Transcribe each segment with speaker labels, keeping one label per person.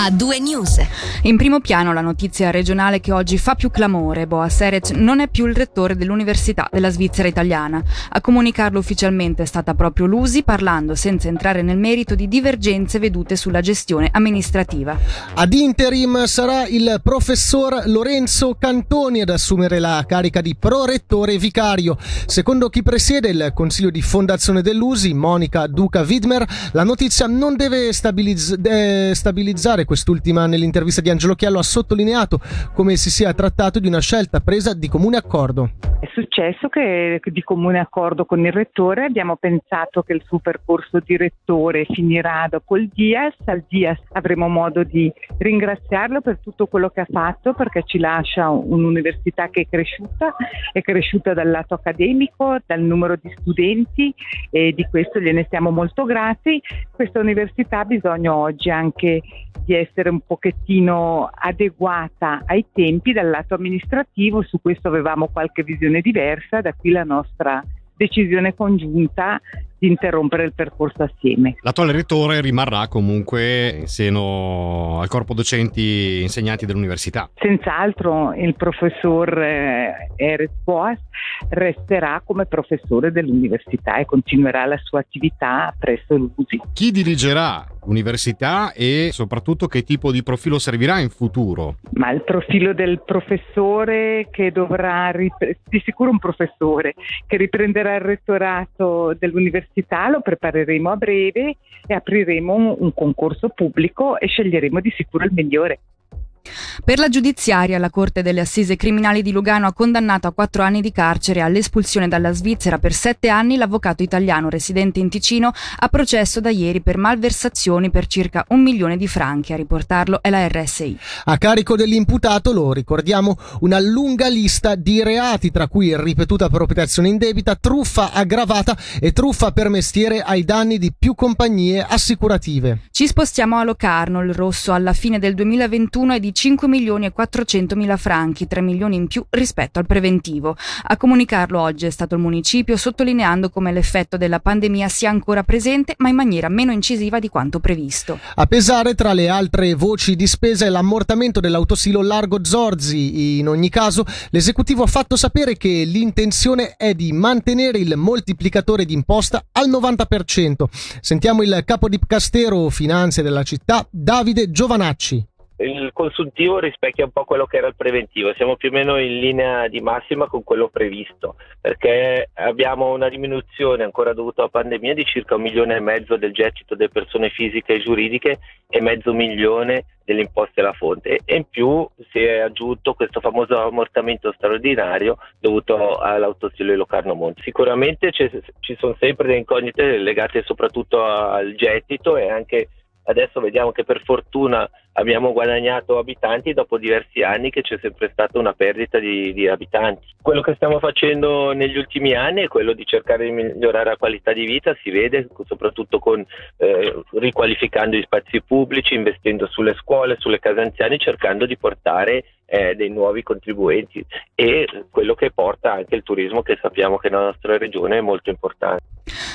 Speaker 1: a due news.
Speaker 2: In primo piano la notizia regionale che oggi fa più clamore. Boas Erec non è più il rettore dell'Università della Svizzera italiana. A comunicarlo ufficialmente è stata proprio l'USI, parlando senza entrare nel merito di divergenze vedute sulla gestione amministrativa.
Speaker 3: Ad interim sarà il professor Lorenzo Cantoni ad assumere la carica di prorettore vicario. Secondo chi presiede il consiglio di fondazione dell'USI, Monica Duca Widmer, la notizia non deve stabilizz- de- stabilizzare quest'ultima nell'intervista di Angelo Chiallo ha sottolineato come si sia trattato di una scelta presa di comune accordo.
Speaker 4: È successo che di comune accordo con il rettore abbiamo pensato che il suo percorso di rettore finirà dopo il DIAS. Al DIAS avremo modo di ringraziarlo per tutto quello che ha fatto perché ci lascia un'università che è cresciuta, è cresciuta dal lato accademico, dal numero di studenti e di questo gliene siamo molto grati. Questa università ha bisogno oggi anche di essere un pochettino adeguata ai tempi dal lato amministrativo, su questo avevamo qualche visione diversa, da qui la nostra decisione congiunta di interrompere il percorso assieme.
Speaker 5: L'attuale rettore rimarrà comunque in seno al corpo docenti insegnanti dell'università.
Speaker 4: Senz'altro il professor eh, Eres Boas resterà come professore dell'università e continuerà la sua attività presso l'USI.
Speaker 5: Chi dirigerà l'università e soprattutto che tipo di profilo servirà in futuro?
Speaker 4: Ma il profilo del professore che dovrà, ripre- di sicuro un professore che riprenderà il rettorato dell'università, lo prepareremo a breve e apriremo un, un concorso pubblico e sceglieremo di sicuro il migliore.
Speaker 2: Per la giudiziaria, la Corte delle Assise Criminali di Lugano ha condannato a quattro anni di carcere e all'espulsione dalla Svizzera per sette anni l'avvocato italiano residente in Ticino a processo da ieri per malversazioni per circa un milione di franchi. A riportarlo è la RSI.
Speaker 3: A carico dell'imputato, lo ricordiamo, una lunga lista di reati, tra cui ripetuta appropriazione indebita, truffa aggravata e truffa per mestiere ai danni di più compagnie assicurative.
Speaker 2: Ci spostiamo a Locarno. Il rosso alla fine del 2021 è di 5 milioni e 400 mila franchi, 3 milioni in più rispetto al preventivo. A comunicarlo oggi è stato il municipio, sottolineando come l'effetto della pandemia sia ancora presente, ma in maniera meno incisiva di quanto previsto.
Speaker 3: A pesare tra le altre voci di spesa è l'ammortamento dell'autosilo Largo Zorzi. In ogni caso, l'esecutivo ha fatto sapere che l'intenzione è di mantenere il moltiplicatore d'imposta al 90%. Sentiamo il capo di Castero Finanze della città, Davide Giovanacci
Speaker 6: il consuntivo rispecchia un po' quello che era il preventivo, siamo più o meno in linea di massima con quello previsto, perché abbiamo una diminuzione ancora dovuta alla pandemia di circa un milione e mezzo del gettito delle persone fisiche e giuridiche e mezzo milione delle imposte alla fonte e in più si è aggiunto questo famoso ammortamento straordinario dovuto all'autosilo di Locarno Monte. Sicuramente ci sono sempre delle incognite legate soprattutto al gettito e anche adesso vediamo che per fortuna abbiamo guadagnato abitanti dopo diversi anni che c'è sempre stata una perdita di, di, abitanti. Quello che stiamo facendo negli ultimi anni è quello di cercare di migliorare la qualità di vita, si vede soprattutto con, eh, riqualificando gli spazi pubblici, investendo sulle scuole, sulle case anziane, cercando di portare eh, dei nuovi contribuenti e quello che porta anche il turismo che sappiamo che nella nostra regione è molto importante.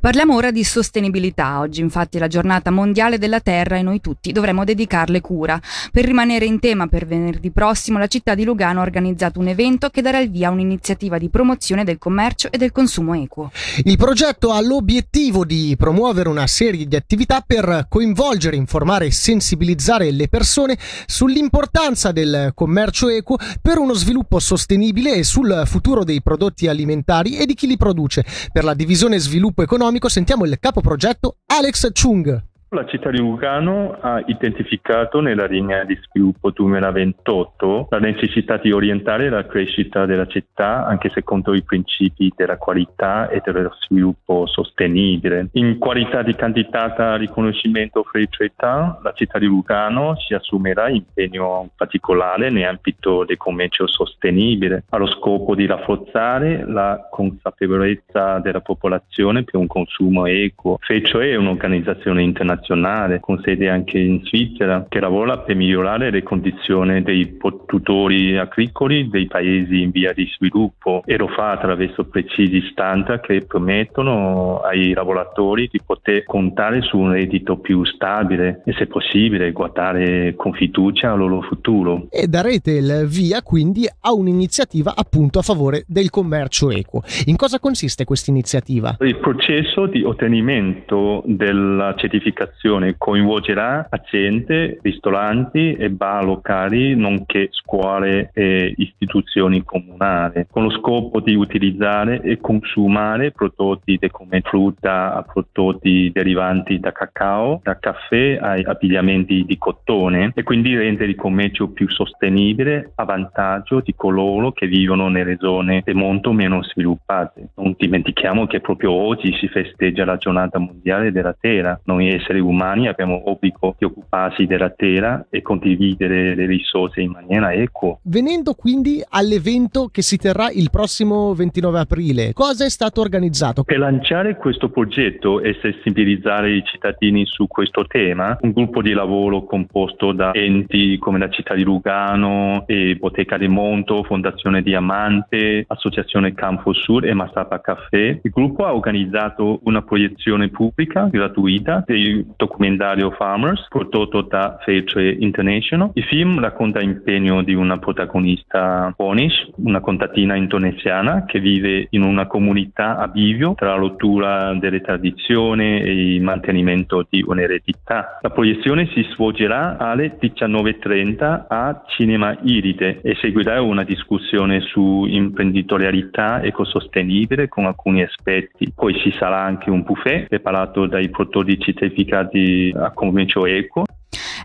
Speaker 2: Parliamo ora di sostenibilità. Oggi infatti è la giornata mondiale della terra e noi tutti dovremmo dedicarle cura. Per rimanere in tema per venerdì prossimo la città di Lugano ha organizzato un evento che darà il via a un'iniziativa di promozione del commercio e del consumo equo.
Speaker 3: Il progetto ha l'obiettivo di promuovere una serie di attività per coinvolgere, informare e sensibilizzare le persone sull'importanza del commercio equo per uno sviluppo sostenibile e sul futuro dei prodotti alimentari e di chi li produce. Per la divisione sviluppo economico sentiamo il capo progetto Alex Chung.
Speaker 7: La città di Lugano ha identificato nella linea di sviluppo 2028 la necessità di orientare la crescita della città anche secondo i principi della qualità e dello sviluppo sostenibile. In qualità di candidata a riconoscimento Free Trade Town, la città di Lugano si assumerà impegno particolare nell'ambito del commercio sostenibile, allo scopo di rafforzare la consapevolezza della popolazione per un consumo equo. FECIO è un'organizzazione internazionale internazionale con sede anche in Svizzera che lavora per migliorare le condizioni dei produttori agricoli dei paesi in via di sviluppo e lo fa attraverso precisi standard che permettono ai lavoratori di poter contare su un reddito più stabile e se possibile guardare con fiducia al loro futuro.
Speaker 3: E darete il via quindi a un'iniziativa appunto a favore del commercio equo. In cosa consiste questa iniziativa?
Speaker 7: Il processo di ottenimento della certificazione coinvolgerà aziende, ristoranti e bar locali, nonché scuole e istituzioni comunali, con lo scopo di utilizzare e consumare prodotti come frutta a prodotti derivanti da cacao, da caffè ai abbigliamenti di cotone e quindi rendere il commercio più sostenibile a vantaggio di coloro che vivono nelle zone molto meno sviluppate. Non dimentichiamo che proprio oggi si festeggia la giornata mondiale della terra. Noi esseri umani abbiamo obbligo di occuparsi della terra e condividere le risorse in maniera equa.
Speaker 3: Venendo quindi all'evento che si terrà il prossimo 29 aprile, cosa è stato organizzato?
Speaker 7: Per lanciare questo progetto e sensibilizzare i cittadini su questo tema, un gruppo di lavoro composto da enti come la città di Lugano e Bottega di Monto, Fondazione Diamante, Associazione Campo Sur e Massapa Caffè. Il gruppo ha organizzato una proiezione pubblica gratuita del documentario Farmers prodotto da Fairtrade International. Il film racconta l'impegno di una protagonista Ponish, una contadina indonesiana che vive in una comunità a bivio tra la rottura delle tradizioni e il mantenimento di un'eredità. La proiezione si svolgerà alle 19.30 a Cinema Iride e seguirà una discussione su imprenditorialità ecosostenibile con alcuni esperti. Poi ci sarà anche un buffet preparato dai produttori certificati a commercio eco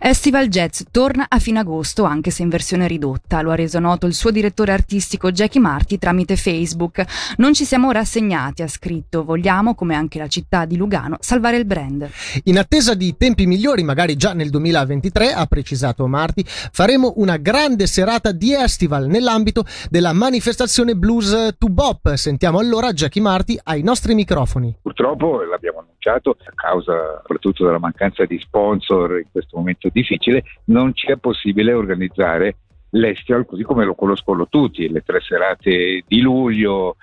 Speaker 2: Estival Jazz torna a fine agosto, anche se in versione ridotta. Lo ha reso noto il suo direttore artistico Jackie Marti tramite Facebook. Non ci siamo rassegnati, ha scritto. Vogliamo, come anche la città di Lugano, salvare il brand.
Speaker 3: In attesa di tempi migliori, magari già nel 2023, ha precisato Marti, faremo una grande serata di Estival nell'ambito della manifestazione Blues to Bop. Sentiamo allora Jackie Marti ai nostri microfoni.
Speaker 1: Purtroppo l'abbiamo annunciato a causa soprattutto della mancanza di sponsor in questo momento difficile, non ci è possibile organizzare l'Estival così come lo conoscono tutti, le tre serate di luglio,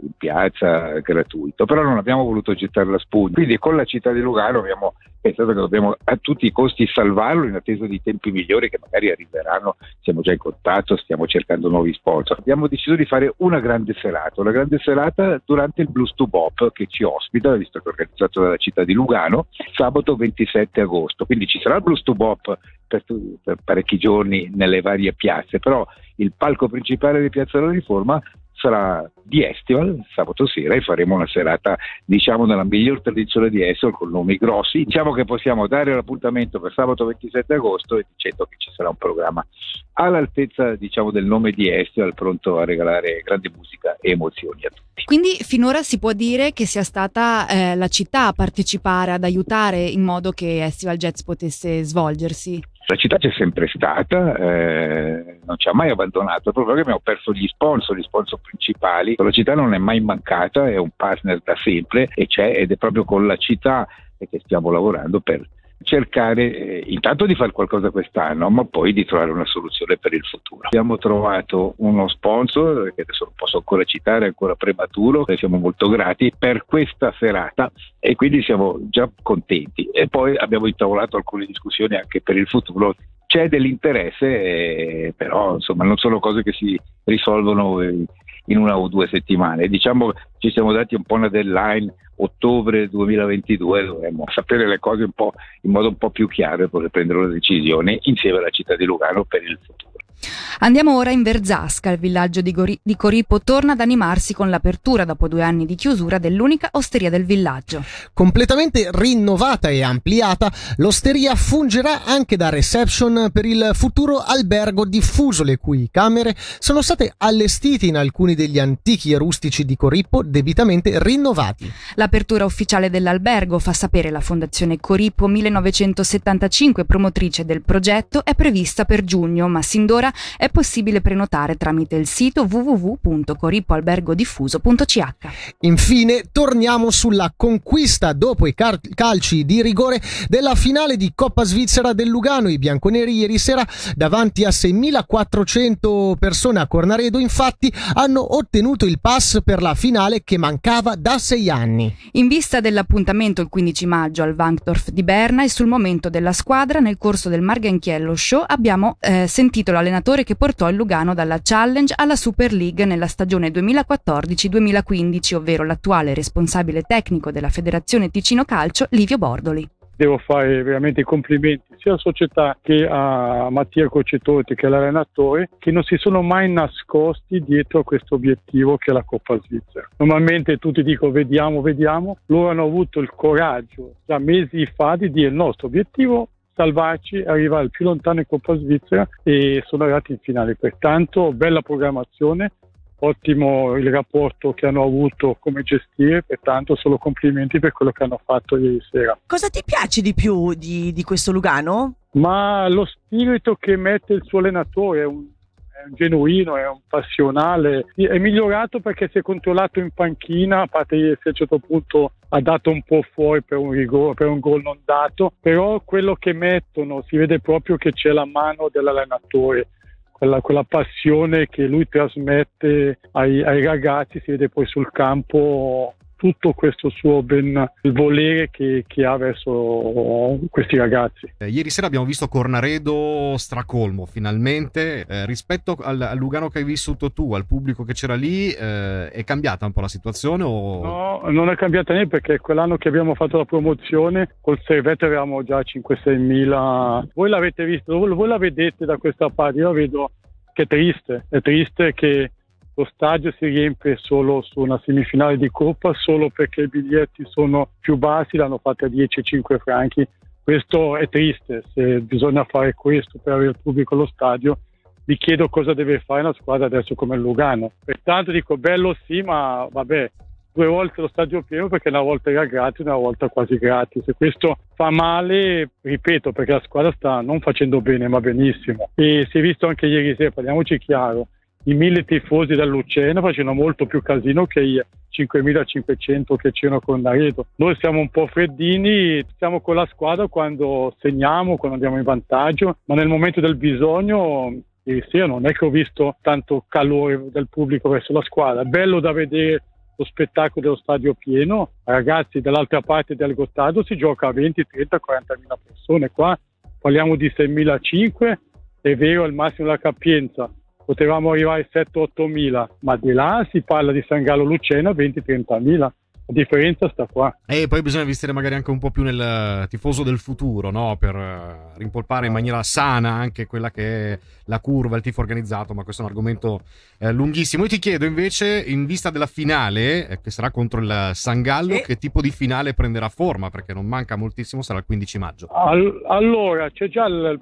Speaker 1: in piazza gratuito, però non abbiamo voluto gettare la spugna. Quindi con la città di Lugano abbiamo pensato che dobbiamo a tutti i costi salvarlo in attesa di tempi migliori che magari arriveranno, siamo già in contatto, stiamo cercando nuovi sponsor. Abbiamo deciso di fare una grande serata, una grande serata durante il Blues to Bop che ci ospita, visto che è organizzato dalla città di Lugano, sabato 27 agosto. Quindi ci sarà il Blues to Bop per, per parecchi giorni nelle varie piazze, però il palco principale di Piazza della Riforma sarà di Estival sabato sera e faremo una serata diciamo nella miglior tradizione di Estival con nomi grossi. Diciamo che possiamo dare l'appuntamento per sabato 27 agosto e dicendo che ci sarà un programma all'altezza diciamo del nome di Estival pronto a regalare grande musica e emozioni a tutti.
Speaker 2: Quindi finora si può dire che sia stata eh, la città a partecipare ad aiutare in modo che Estival Jazz potesse svolgersi
Speaker 1: la città c'è sempre stata, eh, non ci ha mai abbandonato, proprio perché abbiamo perso gli sponsor, gli sponsor principali. La città non è mai mancata, è un partner da sempre e c'è ed è proprio con la città che stiamo lavorando per cercare eh, intanto di fare qualcosa quest'anno, ma poi di trovare una soluzione per il futuro. Abbiamo trovato uno sponsor che adesso non posso ancora citare, è ancora prematuro, e siamo molto grati per questa serata e quindi siamo già contenti. E poi abbiamo intavolato alcune discussioni anche per il futuro. C'è dell'interesse, eh, però insomma non sono cose che si risolvono in una o due settimane. Diciamo ci siamo dati un po' una deadline ottobre 2022 dovremmo sapere le cose un po' in modo un po' più chiaro e poter prendere una decisione insieme alla città di Lugano per il futuro.
Speaker 2: Andiamo ora in Verzasca, il villaggio di, Gori- di Coripo torna ad animarsi con l'apertura dopo due anni di chiusura dell'unica osteria del villaggio.
Speaker 3: Completamente rinnovata e ampliata, l'osteria fungerà anche da reception per il futuro albergo diffuso, le cui camere sono state allestite in alcuni degli antichi e rustici di Corippo debitamente rinnovati.
Speaker 2: L'apertura ufficiale dell'albergo, fa sapere la Fondazione Corippo 1975, promotrice del progetto, è prevista per giugno, ma sin d'ora ancora è possibile prenotare tramite il sito www.coripoalbergodiffuso.ch.
Speaker 3: Infine torniamo sulla conquista dopo i car- calci di rigore della finale di Coppa Svizzera del Lugano. I bianconeri ieri sera davanti a 6.400 persone a Cornaredo infatti hanno ottenuto il pass per la finale che mancava da sei anni.
Speaker 2: In vista dell'appuntamento il 15 maggio al Wankdorf di Berna e sul momento della squadra nel corso del Marganchiello Show abbiamo eh, sentito l'allenatore che portò il Lugano dalla Challenge alla Super League nella stagione 2014-2015, ovvero l'attuale responsabile tecnico della Federazione Ticino Calcio, Livio Bordoli
Speaker 8: devo fare veramente complimenti sia alla società che a Mattia Cocetotti che all'allenatore che non si sono mai nascosti dietro a questo obiettivo che è la Coppa Svizzera. Normalmente tutti dicono vediamo, vediamo, loro hanno avuto il coraggio già mesi fa di dire il nostro obiettivo salvarci, arrivare il più lontano in Coppa Svizzera e sono arrivati in finale. Pertanto bella programmazione, ottimo il rapporto che hanno avuto come gestire, pertanto solo complimenti per quello che hanno fatto ieri sera.
Speaker 9: Cosa ti piace di più di, di questo Lugano?
Speaker 8: Ma lo spirito che mette il suo allenatore è un, è un genuino, è un passionale, è migliorato perché si è controllato in panchina, a parte ieri a un certo punto ha dato un po' fuori per un rigore, per un gol non dato, però quello che mettono si vede proprio che c'è la mano dell'allenatore quella, quella passione che lui trasmette ai, ai ragazzi si vede poi sul campo tutto questo suo ben volere che, che, ha verso questi ragazzi.
Speaker 5: Eh, ieri sera abbiamo visto Cornaredo stracolmo finalmente eh, rispetto al, al, Lugano che hai vissuto tu, al pubblico che c'era lì, eh, è cambiata un po' la situazione? O...
Speaker 8: No, non è cambiata niente perché quell'anno che abbiamo fatto la promozione col Servette avevamo già 5-6 mila. Voi l'avete visto, voi la vedete da questa parte, io la vedo che è triste, è triste che lo stadio si riempie solo su una semifinale di Coppa solo perché i biglietti sono più bassi, l'hanno fatta a 10-5 franchi. Questo è triste, se bisogna fare questo per avere il pubblico allo stadio, mi chiedo cosa deve fare una squadra adesso come il Lugano. Pertanto dico bello sì, ma vabbè, due volte lo stadio pieno perché una volta era gratis, una volta quasi gratis. E questo fa male, ripeto, perché la squadra sta non facendo bene, ma benissimo. E si è visto anche ieri sera, parliamoci chiaro, i mille tifosi del Lucena facevano molto più casino che i 5500 che c'erano con Naredo. Noi siamo un po' freddini, siamo con la squadra quando segniamo, quando andiamo in vantaggio, ma nel momento del bisogno ieri sera non è che ho visto tanto calore del pubblico verso la squadra. È bello da vedere lo spettacolo dello stadio pieno, ragazzi dall'altra parte del Gottardo si gioca a 20, 30, 40 mila persone, qua parliamo di 6.500, è vero il massimo della capienza, potevamo arrivare a 7-8 mila, ma di là si parla di San Gallo Lucena 20-30 mila. La differenza sta qua.
Speaker 5: E poi bisogna investire magari anche un po' più nel tifoso del futuro, no? Per eh, rimpolpare in maniera sana anche quella che è la curva, il tifo organizzato, ma questo è un argomento eh, lunghissimo. Io ti chiedo invece, in vista della finale, eh, che sarà contro il San Gallo, sì. che tipo di finale prenderà forma? Perché non manca moltissimo, sarà il 15 maggio.
Speaker 8: All- allora, c'è già il,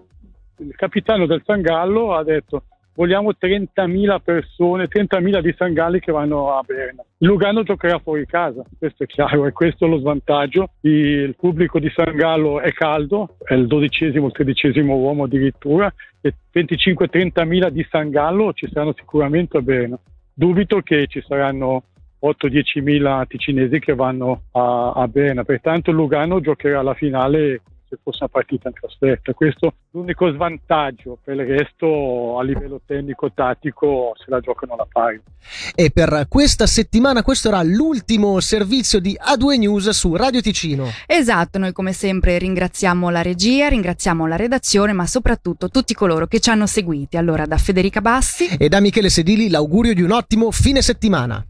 Speaker 8: il capitano del San Gallo, ha detto vogliamo 30.000 persone, 30.000 di Sangalli che vanno a Berna. Lugano giocherà fuori casa, questo è chiaro, e questo è lo svantaggio. Il pubblico di San Gallo è caldo, è il dodicesimo, il tredicesimo uomo addirittura, e 25-30 mila di San Gallo ci saranno sicuramente a Berna. Dubito che ci saranno 8-10 mila ticinesi che vanno a, a Berna, pertanto Lugano giocherà la finale se fosse una partita in trasferta. Questo è l'unico svantaggio, per il resto a livello tecnico-tattico se la giocano alla pari.
Speaker 3: E per questa settimana questo era l'ultimo servizio di A2 News su Radio Ticino.
Speaker 2: Esatto, noi come sempre ringraziamo la regia, ringraziamo la redazione, ma soprattutto tutti coloro che ci hanno seguiti. Allora da Federica Bassi
Speaker 3: e da Michele Sedili l'augurio di un ottimo fine settimana.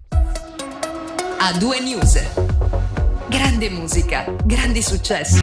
Speaker 10: A2 News. Grande musica, grandi successi.